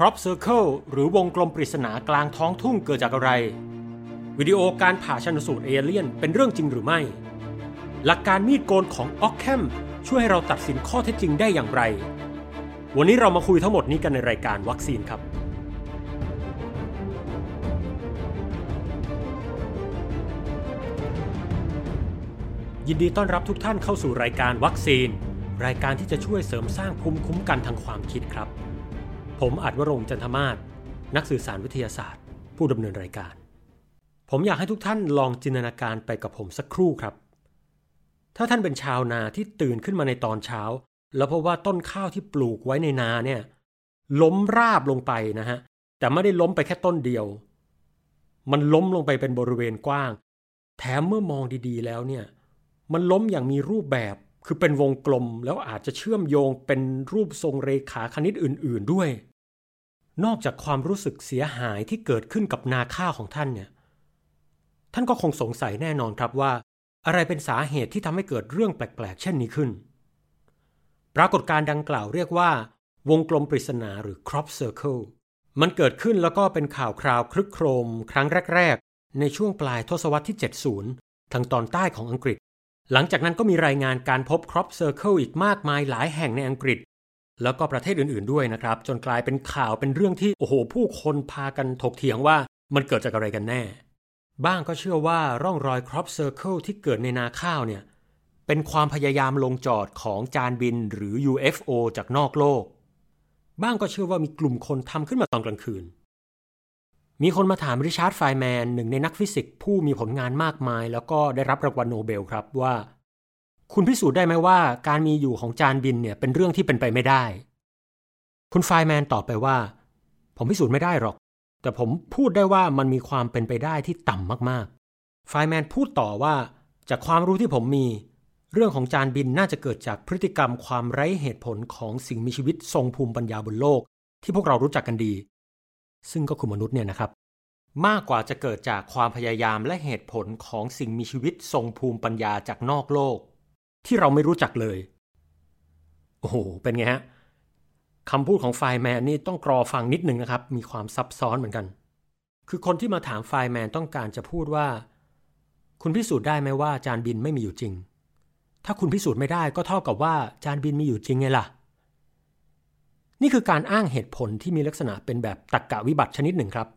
Crop Circle หรือวงกลมปริศนากลางท้องทุ่งเกิดจากอะไร วิดีโอการผ่าชันสูตรเอเลี่ยนเป็นเรื่องจริงหรือไม่ หลักการมีดโกนของออกแคมช่วยให้เราตัดสินข้อเท็จจริงได้อย่างไร วันนี้เรามาคุยทั้งหมดนี้กันในรายการวัคซีนครับ ยินดีต้อนรับทุกท่านเข้าสู่รายการวัคซีน รายการที่จะช่วยเสริมสร้างภูมิคุ้มกันทางความคิดครับ ผมอัดวรงจันทมาศนักสื่อสารวิทยาศาสตร์ ผู้ดำเนินรายการ ผมอยากให้ทุกท่านลองจินตนาการไปกับผมสักครู่ครับ ถ้าท่านเป็นชาวนาที่ตื่นขึ้นมาในตอนเช้า แล้วพบว่าต้นข้าวที่ปลูกไว้ในนาเนี่ย ล้มราบลงไปนะฮะ แต่ไม่ได้ล้มไปแค่ต้นเดียว มันล้มลงไปเป็นบริเวณกว้าง แถมเมื่อมองดีๆแล้วเนี่ย มันล้มอย่างมีรูปแบบ คือเป็นวงกลมแล้วอาจจะเชื่อมโยงเป็นรูปทรงเรขาคณิตอื่น ๆด้วย นอกจากความรู้สึกเสียหายที่เกิดขึ้นกับนาข้าวของท่านเนี่ย ท่านก็คงสงสัยแน่นอนครับว่า อะไรเป็นสาเหตุที่ทำให้เกิดเรื่องแปลก ๆ เช่นนี้ขึ้น ปรากฏการณ์ดังกล่าวเรียกว่า วงกลมปริศนาหรือ crop circle มันเกิดขึ้นแล้วก็เป็นข่าวคราวครึกโครม ครั้งแรก ๆ ในช่วงปลายทศวรรษที่ 70 ทางตอนใต้ของอังกฤษ หลังจากนั้นก็มีรายงานการพบ crop circle อีกมากมายหลายแห่งในอังกฤษ แล้วก็ประเทศอื่นๆด้วยนะครับ จนกลายเป็นข่าวเป็นเรื่องที่ โอ้โห ผู้คนพากันถกเถียงว่ามันเกิดจากอะไรกันแน่ บ้างก็เชื่อว่าร่องรอย crop circle ที่เกิดในนาข้าวเนี่ย เป็นความพยายามลงจอดของจานบินหรือ UFO จากนอกโลก บ้างก็เชื่อว่ามีกลุ่มคนทำขึ้นมาตอนกลางคืน มีคนมาถามริชาร์ดไฟน์แมนหนึ่งในนักฟิสิกส์ผู้มีผลงานมากมาย แล้วก็ได้รับรางวัลโนเบลครับว่า คุณพิสูจน์ได้ไหมว่า การมีอยู่ของจานบินเนี่ยเป็นเรื่องที่เป็นไปไม่ได้ คุณไฟน์แมนตอบไปว่า ผมพิสูจน์ไม่ได้หรอก แต่ผมพูดได้ว่ามันมีความเป็นไปได้ที่ต่ำมากๆ ไฟน์แมนพูดต่อว่า จากความรู้ที่ผมมี เรื่องของจานบินน่าจะเกิดจากพฤติกรรมความไร้เหตุผลของสิ่งมีชีวิตทรงภูมิปัญญาบนโลก ที่พวกเรารู้จักกันดี ซึ่งก็คือมนุษย์เนี่ยนะครับ มากกว่าจะเกิดจากความพยายามและเหตุผลของสิ่งมีชีวิตทรงภูมิปัญญาจากนอกโลก ที่เราไม่รู้จักเลย โอ้โห เป็นไงฮะคำพูดของไฟแมนนี่ต้องกรอฟังนิดนึงนะครับ มีความซับซ้อนเหมือนกัน คือคนที่มาถามไฟแมนต้องการจะพูดว่า คุณพิสูจน์ได้ไหมว่าจานบินไม่มีอยู่จริง ถ้าคุณพิสูจน์ไม่ได้ก็เท่ากับว่าจานบินมีอยู่จริงไงล่ะ นี่คือการอ้างเหตุผลที่มีลักษณะเป็นแบบตรรกกะวิบัติชนิดหนึ่งครับ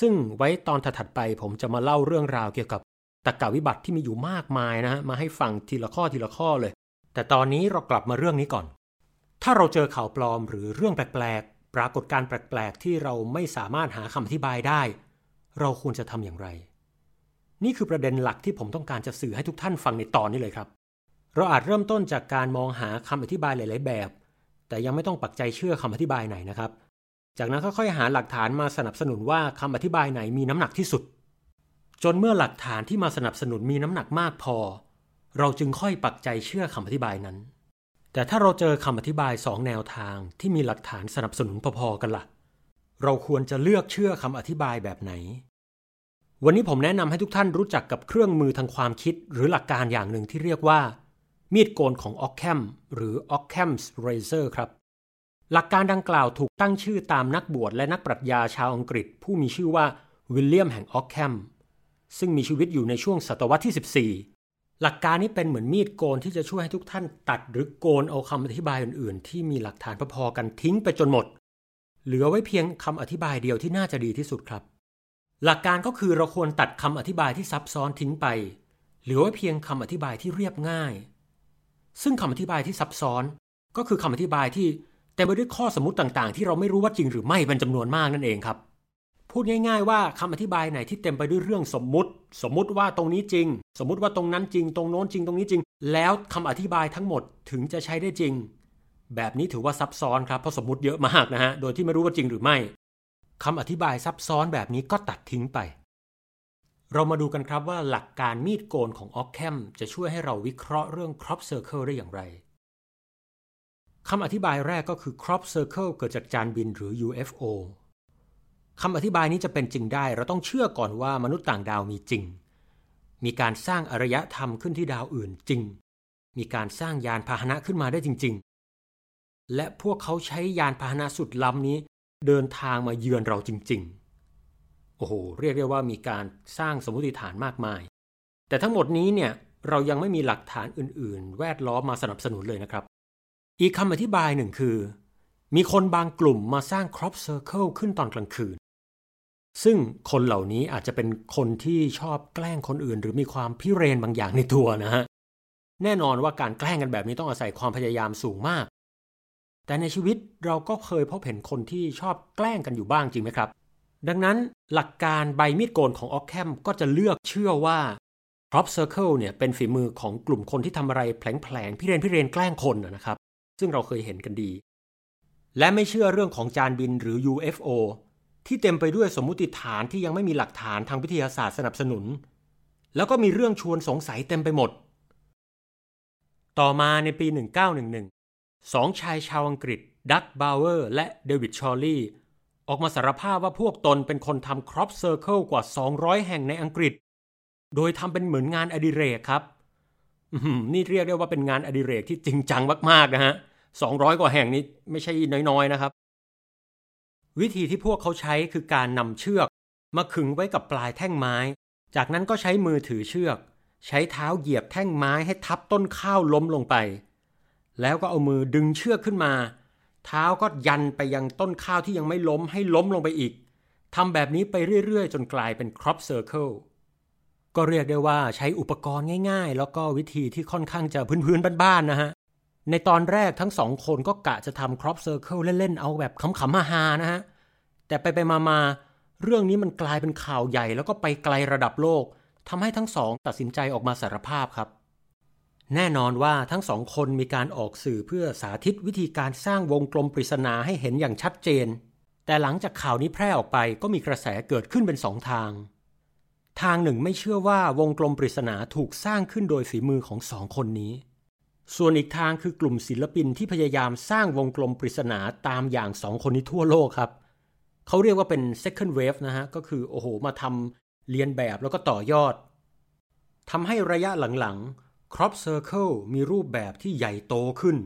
ซึ่งไว้ตอนถัดๆไปผมจะมาเล่าเรื่องราวเกี่ยวกับตรรกกะวิบัติที่มีอยู่มากมายนะฮะมาให้ฟังทีละข้อทีละข้อเลย แต่ตอนนี้เรากลับมาเรื่องนี้ก่อน ถ้าเราเจอข่าวปลอมหรือเรื่องแปลกๆ ปรากฏการณ์แปลกๆ ที่เราไม่สามารถหาคำอธิบายได้ เราควรจะทำอย่างไร นี่คือประเด็นหลักที่ผมต้องการจะสื่อให้ทุกท่านฟังในตอนนี้เลยครับ เราอาจเริ่มต้นจากการมองหาคำอธิบายหลาย ๆ แบบ แต่ยังไม่ต้องปักใจเชื่อคำอธิบายไหนนะครับ จากนั้นค่อยๆหาหลักฐานมาสนับสนุนว่าคำอธิบายไหนมีน้ำหนักที่สุด จนเมื่อหลักฐานที่มาสนับสนุนมีน้ำหนักมากพอ เราจึงค่อยปักใจเชื่อคำอธิบายนั้น แต่ถ้าเราเจอคำอธิบายสองแนวทางที่มีหลักฐานสนับสนุนพอๆกันละ่ะ เราควรจะเลือกเชื่อคำอธิบายแบบไหน วันนี้ผมแนะนำให้ทุกท่านรู้จักกับเครื่องมือทางความคิดหรือหลักการอย่างหนึ่งที่เรียกว่า มีดโกนของออกแคมหรือ Occam's Razor ครับ หลักการดังกล่าวถูกตั้งชื่อตามนักบวชและนักปรัชญาชาวอังกฤษ ผู้มีชื่อว่าวิลเลียมแห่งออกแคมซึ่งมีชีวิตอยู่ในช่วงศตวรรษที่ 14 หลักการนี้เป็นเหมือนมีดโกนที่จะช่วยให้ทุกท่านตัดหรือโกนเอาคำอธิบายอื่นๆ ที่มีหลักฐานพอๆกันทิ้งไปจนหมด เหลือไว้เพียงคำอธิบายเดียวที่น่าจะดีที่สุดครับ หลักการก็คือเราควรตัดคำอธิบายที่ซับซ้อนทิ้งไป เหลือไว้เพียงคำอธิบายที่เรียบง่าย ซึ่งคำอธิบายที่ซับซ้อน ก็คือคำอธิบายที่เต็มไปด้วยข้อสมมติต่างๆ ที่เราไม่รู้ว่าจริงหรือไม่เป็นจำนวนมากนั่นเองครับ พูดง่าย ๆ ว่าคำอธิบายไหนที่เต็มไปด้วยเรื่องสมมุติ สมมุติว่าตรงนี้จริง สมมุติว่าตรงนั้นจริง ตรงโน้นจริงตรงนี้จริง แล้วคำอธิบายทั้งหมดถึงจะใช้ได้จริง แบบนี้ถือว่าซับซ้อนครับเพราะสมมติเยอะมากนะฮะโดยที่ไม่รู้ว่าจริงหรือไม่คำอธิบายซับซ้อนแบบนี้ก็ตัดทิ้งไป เรามาดูกันครับว่าหลักการมีดโกนของออกแคมจะช่วยให้เราวิเคราะห์เรื่อง crop circle ได้อย่างไรคำอธิบายแรกก็คือ crop circle เกิดจากจานบินหรือ UFO คำอธิบายนี้จะเป็นจริงได้ เราต้องเชื่อก่อนว่ามนุษย์ต่างดาวมีจริง มีการสร้างอารยธรรมขึ้นที่ดาวอื่นจริง มีการสร้างยานพาหนะขึ้นมาได้จริง ๆ และพวกเขาใช้ยานพาหนะสุดล้ำนี้ เดินทางมาเยือนเราจริง ๆ โอ้โหเรียกได้ว่ามีการสร้างสมมติฐานมากมาย แต่ทั้งหมดนี้เนี่ยเรายังไม่มีหลักฐานอื่น ๆ แวดล้อมมาสนับสนุนเลยนะครับ อีกคำอธิบายหนึ่งคือ มีคนบางกลุ่มมาสร้าง Crop Circle ขึ้นตอนกลางคืน ซึ่งคนเหล่านี้อาจจะเป็นคนที่ชอบแกล้งคนอื่น หรือมีความพิเรนบางอย่างในตัวนะฮะแน่นอนว่าการแกล้งกันแบบนี้ต้องอาศัยความพยายามสูงมาก แต่ในชีวิตเราก็เคยพบเห็นคนที่ชอบแกล้งกันอยู่บ้างจริงไหมครับ ดังนั้นหลักการใบมีดโกนของออกแคมก็จะเลือกเชื่อว่า Crop Circle เนี่ยเป็นฝีมือของกลุ่มคนที่ทำอะไรแผลงๆพิเรนพิเรนแกล้งคนนะครับ ซึ่งเราเคยเห็นกันดี และไม่เชื่อเรื่องของจานบินหรือ UFO ที่เต็มไปด้วยสมมุติฐานที่ยังไม่มีหลักฐานทางวิทยาศาสตร์สนับสนุน แล้วก็มีเรื่องชวนสงสัยเต็มไปหมด ต่อมาในปี 1911สองชายชาวอังกฤษดักบาวเวอร์และเดวิดชอร์ลีย์ ออกมาสารภาพว่าพวกตนเป็นคนทำ Crop Circle กว่า 200 แห่งในอังกฤษ โดยทำเป็นเหมือนงานอดิเรกครับนี่เรียกได้ว่าเป็นงานอดิเรกที่จริงจังมากๆนะฮะสองร้อยกว่าแห่งนี้ไม่ใช่น้อยๆนะครับ วิธีที่พวกเขาใช้คือการนำเชือก มาขึงไว้กับปลายแท่งไม้ จากนั้นก็ใช้มือถือเชือก ใช้เท้าเหยียบแท่งไม้ให้ทับต้นข้าวล้มลงไป แล้วก็เอามือดึงเชือกขึ้นมา เท้าก็ยันไปยังต้นข้าวที่ยังไม่ล้มให้ล้มลงไปอีกทำแบบนี้ไปเรื่อย ๆ จนกลายเป็น crop circle ก็เรียกได้ว่าใช้อุปกรณ์ง่ายๆ แล้วก็วิธีที่ค่อนข้างจะพื้นๆบ้านๆนะฮะ ในตอนแรกทั้งสองคนก็กะจะทำ Crop Circle เล่น ๆ เอาแบบขำๆฮาๆนะฮะ แต่ไปไปมาๆเรื่องนี้มันกลายเป็นข่าวใหญ่ แล้วก็ไปไกลระดับโลกทำให้ทั้งสองตัดสินใจออกมาสารภาพครับ แน่นอนว่าทั้งสองคนมีการออกสื่อเพื่อสาธิตวิธีการสร้างวงกลมปริศนาให้เห็นอย่างชัดเจน แต่หลังจากข่าวนี้แพร่ออกไปก็มีกระแสเกิดขึ้นเป็นสองทาง ทางหนึ่งไม่เชื่อว่าวงกลมปริศนาถูกสร้างขึ้นโดยฝีมือของสองคนนี้ ส่วนอีกทางคือกลุ่มศิลปินที่พยายามสร้างวงกลมปริศนาตามอย่างสองคนนี้ทั่วโลกครับ เขาเรียกว่าเป็น second wave นะฮะ ก็คือโอ้โหมาทำเรียนแบบแล้วก็ต่อยอดทำให้ระยะหลังๆ crop circle มีรูปแบบที่ใหญ่โตขึ้น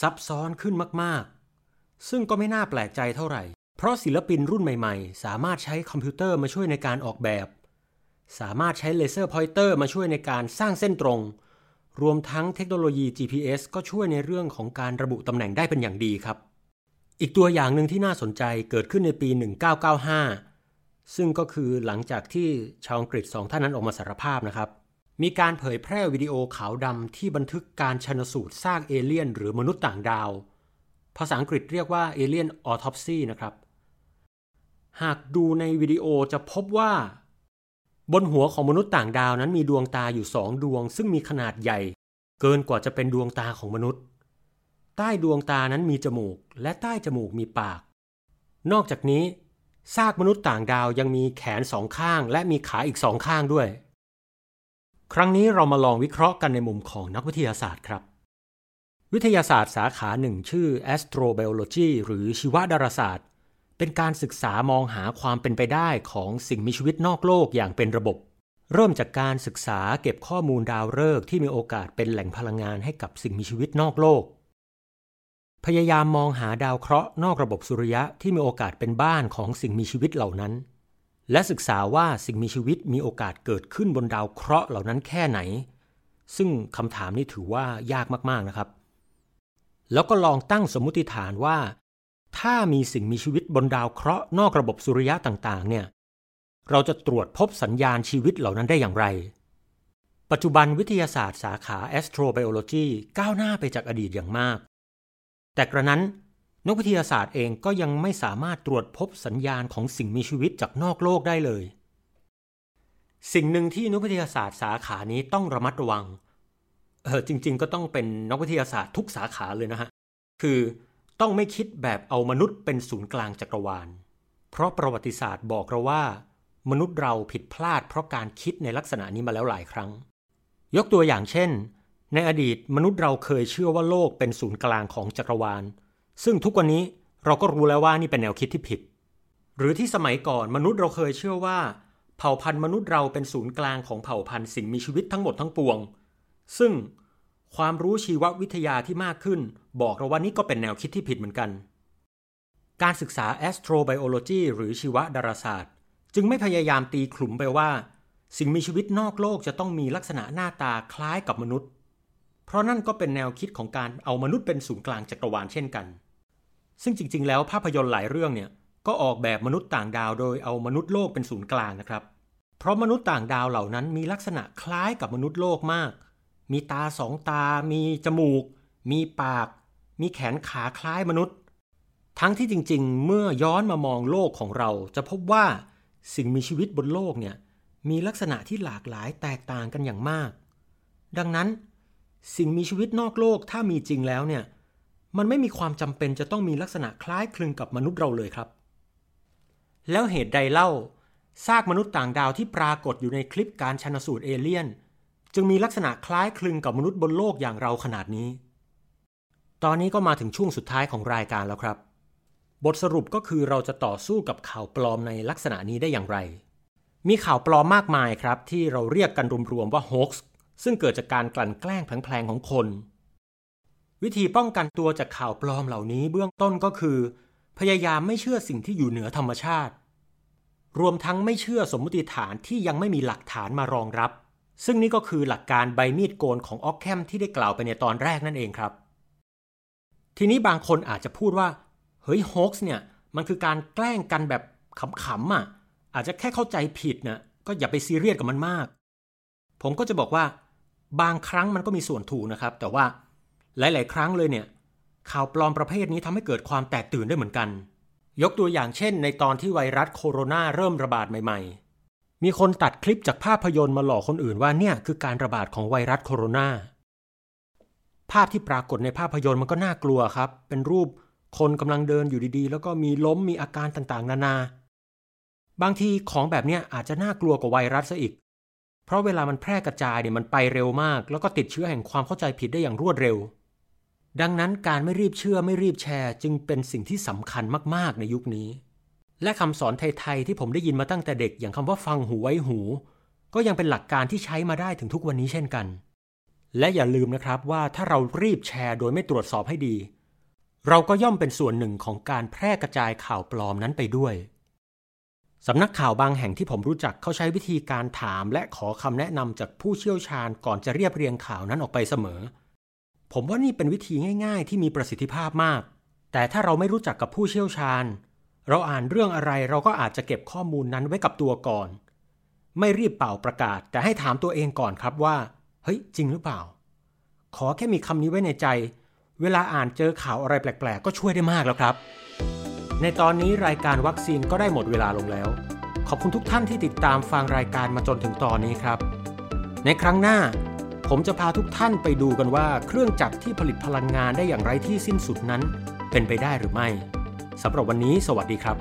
ซับซ้อนขึ้นมากๆ ซึ่งก็ไม่น่าแปลกใจเท่าไหร่ เพราะศิลปินรุ่นใหม่ๆ สามารถใช้คอมพิวเตอร์มาช่วยในการออกแบบ สามารถใช้ laser pointer มาช่วยในการสร้างเส้นตรง รวมทั้งเทคโนโลยี GPS ก็ช่วยในเรื่องของการระบุตำแหน่งได้เป็นอย่างดีครับ อีกตัวอย่างหนึ่งที่น่าสนใจเกิดขึ้นในปี 1995 ซึ่งก็คือหลังจากที่ชาวอังกฤษสองท่านนั้นออกมาสารภาพนะครับ มีการเผยแพร่วิดีโอขาวดำที่บันทึกการชันสูตรซากเอเลี่ยนหรือมนุษย์ต่างดาว ภาษาอังกฤษเรียกว่าเอเลี่ยนออทอปซีนะครับ หากดูในวิดีโอจะพบว่า บนหัวของมนุษย์ต่างดาวนั้นมีดวงตาอยู่สองดวง ซึ่งมีขนาดใหญ่ เกินกว่าจะเป็นดวงตาของมนุษย์ ใต้ดวงตานั้นมีจมูก และใต้จมูกมีปาก นอกจากนี้ซากมนุษย์ต่างดาวยังมีแขนสองข้าง และมีขาอีกสองข้างด้วย ครั้งนี้เรามาลองวิเคราะห์กันในมุมของนักวิทยาศาสตร์ครับ วิทยาศาสตร์สาขาหนึ่งชื่อ astrobiology หรือชีวดาราศาสตร์ เป็นการศึกษามองหาความเป็นไปได้ของสิ่งมีชีวิตนอกโลกอย่างเป็นระบบ เริ่มจากการศึกษาเก็บข้อมูลดาวฤกษ์ที่มีโอกาสเป็นแหล่งพลังงานให้กับสิ่งมีชีวิตนอกโลก พยายามมองหาดาวเคราะห์นอกระบบสุริยะที่มีโอกาสเป็นบ้านของสิ่งมีชีวิตเหล่านั้น และศึกษาว่าสิ่งมีชีวิตมีโอกาสเกิดขึ้นบนดาวเคราะห์เหล่านั้นแค่ไหน ซึ่งคำถามนี้ถือว่ายากมากๆนะครับ แล้วก็ลองตั้งสมมุติฐานว่า ถ้ามีสิ่งมีชีวิตบนดาวเคราะห์นอกระบบสุริยะต่างๆ เนี่ย เราจะตรวจพบสัญญาณชีวิตเหล่านั้นได้อย่างไร ปัจจุบันวิทยาศาสตร์สาขา astrobiology ก้าวหน้าไปจากอดีตอย่างมาก แต่กระนั้น นักวิทยาศาสตร์เองก็ยังไม่สามารถตรวจพบสัญญาณของสิ่งมีชีวิตจากนอกโลกได้เลย สิ่งหนึ่งที่นักวิทยาศาสตร์สาขานี้ต้องระมัดระวัง เออจริง ๆ ก็ต้องเป็นนักวิทยาศาสตร์ทุกสาขาเลยนะฮะ คือต้องไม่คิดแบบเอามนุษย์เป็นศูนย์กลางจักรวาล เพราะประวัติศาสตร์บอกเราว่า มนุษย์เราผิดพลาดเพราะการคิดในลักษณะนี้มาแล้วหลายครั้ง ยกตัวอย่างเช่น ในอดีตมนุษย์เราเคยเชื่อว่าโลกเป็นศูนย์กลางของจักรวาล ซึ่งทุกวันนี้เราก็รู้แล้วว่านี่เป็นแนวคิดที่ผิด หรือที่สมัยก่อนมนุษย์เราเคยเชื่อว่า เผ่าพันธุ์มนุษย์เราเป็นศูนย์กลางของเผ่าพันธุ์สิ่งมีชีวิตทั้งหมดทั้งปวง ซึ่งความรู้ชีววิทยาที่มากขึ้น บอกเราว่านี่ก็เป็นแนวคิดที่ผิดเหมือนกัน การศึกษา astrobiology หรือชีวดาราศาสตร์ จึงไม่พยายามตีขลุ่มไปว่า สิ่งมีชีวิตนอกโลกจะต้องมีลักษณะหน้าตาคล้ายกับมนุษย์ เพราะนั่นก็เป็นแนวคิดของการเอามนุษย์เป็นศูนย์กลางจักรวาลเช่นกัน ซึ่งจริง ๆ แล้วภาพยนตร์หลายเรื่องเนี่ยก็ออกแบบมนุษย์ต่างดาวโดยเอามนุษย์โลกเป็นศูนย์กลางนะครับ เพราะมนุษย์ต่างดาวเหล่านั้นมีลักษณะคล้ายกับมนุษย์โลกมาก มีตาสองตา มีจมูก มีปาก มีแขนขาคล้ายมนุษย์ ทั้งที่จริง ๆ เมื่อย้อนมามองโลกของเรา จะพบว่าสิ่งมีชีวิตบนโลกเนี่ยมีลักษณะที่หลากหลายแตกต่างกันอย่างมาก ดังนั้น สิ่งมีชีวิตนอกโลกถ้ามีจริงแล้วเนี่ย มันไม่มีความจำเป็นจะต้องมีลักษณะคล้ายคลึงกับมนุษย์เราเลยครับ แล้วเหตุใดเล่าซากมนุษย์ต่างดาวที่ปรากฏอยู่ในคลิปการชันสูตรเอเลี่ยน จึงมีลักษณะคล้ายคลึงกับมนุษย์บนโลกอย่างเราขนาดนี้ ตอนนี้ก็มาถึงช่วงสุดท้ายของรายการแล้วครับ บทสรุปก็คือเราจะต่อสู้กับข่าวปลอมในลักษณะนี้ได้อย่างไร มีข่าวปลอมมากมายครับ ที่เราเรียกกันรวมๆว่าโฮกส์ซึ่งเกิดจากการกลั่นแกล้งแผลงๆของคน วิธีป้องกันตัวจากข่าวปลอมเหล่านี้เบื้องต้นก็คือ พยายามไม่เชื่อสิ่งที่อยู่เหนือธรรมชาติ รวมทั้งไม่เชื่อสมมติฐานที่ยังไม่มีหลักฐานมารองรับ ซึ่งนี่ก็คือหลักการใบมีดโกนของออกแคมที่ได้กล่าวไปในตอนแรกนั่นเองครับ ทีนี้บางคนอาจจะพูดว่า เฮ้ยโฮกส์เนี่ยมันคือการแกล้งกันแบบขำๆอะอาจจะแค่เข้าใจผิดนะก็อย่าไปซีเรียสกับมันมาก ผมก็จะบอกว่า บางครั้งมันก็มีส่วนถูกนะครับ แต่ว่า หลาย ๆ ครั้งเลยเนี่ยข่าวปลอมประเภทนี้ทำให้เกิดความแตกตื่นได้เหมือนกัน ยกตัวอย่างเช่น ในตอนที่ไวรัสโคโรนาเริ่มระบาดใหม่ ๆ มีคนตัดคลิปจากภาพยนตร์มาหลอกคนอื่นว่าเนี่ยคือการระบาดของไวรัสโคโรนาภาพที่ปรากฏในภาพยนตร์มันก็น่ากลัวครับ เป็นรูปคนกำลังเดินอยู่ดีๆ แล้วก็มีล้มมีอาการต่างๆ นานา บางทีของแบบนี้อาจจะน่ากลัวกว่าไวรัสซะอีก เพราะเวลามันแพร่กระจายเนี่ยมันไปเร็วมาก แล้วก็ติดเชื้อแห่งความเข้าใจผิดได้อย่างรวดเร็ว ดังนั้นการไม่รีบเชื่อไม่รีบแชร์จึงเป็นสิ่งที่สำคัญมากๆในยุคนี้ และคำสอนไทยๆที่ผมได้ยินมาตั้งแต่เด็กอย่างคำว่าฟังหูไว้หู ก็ยังเป็นหลักการที่ใช้มาได้ถึงทุกวันนี้เช่นกัน และอย่าลืมนะครับว่าถ้าเรารีบแชร์โดยไม่ตรวจสอบให้ดี เราก็ย่อมเป็นส่วนหนึ่งของการแพร่กระจายข่าวปลอมนั้นไปด้วยสำนักข่าวบางแห่งที่ผมรู้จักเขาใช้วิธีการถาม และขอคำแนะนำจากผู้เชี่ยวชาญก่อนจะเรียบเรียงข่าวนั้นออกไปเสมอ ผมว่านี่เป็นวิธีง่าย ๆ ที่มีประสิทธิภาพมาก แต่ถ้าเราไม่รู้จักกับผู้เชี่ยวชาญ เราอ่านเรื่องอะไรเราก็อาจจะเก็บข้อมูลนั้นไว้กับตัวก่อน ไม่รีบเป่าประกาศ แต่ให้ถามตัวเองก่อนครับว่า เฮ้ย จริงหรือเปล่า ขอแค่มีคำนี้ไว้ในใจ เวลาอ่านเจอข่าวอะไรแปลก ๆ ก็ช่วยได้มากแล้วครับ ในตอนนี้รายการวัคซีนก็ได้หมดเวลาลงแล้ว ขอบคุณทุกท่านที่ติดตามฟังรายการมาจนถึงตอนนี้ครับ ในครั้งหน้า ผมจะพาทุกท่านไปดูกันว่าเครื่องจักรที่ผลิตพลังงานได้อย่างไรที่สิ้นสุดนั้น เป็นไปได้หรือไม่สำหรับวันนี้ สวัสดีครับ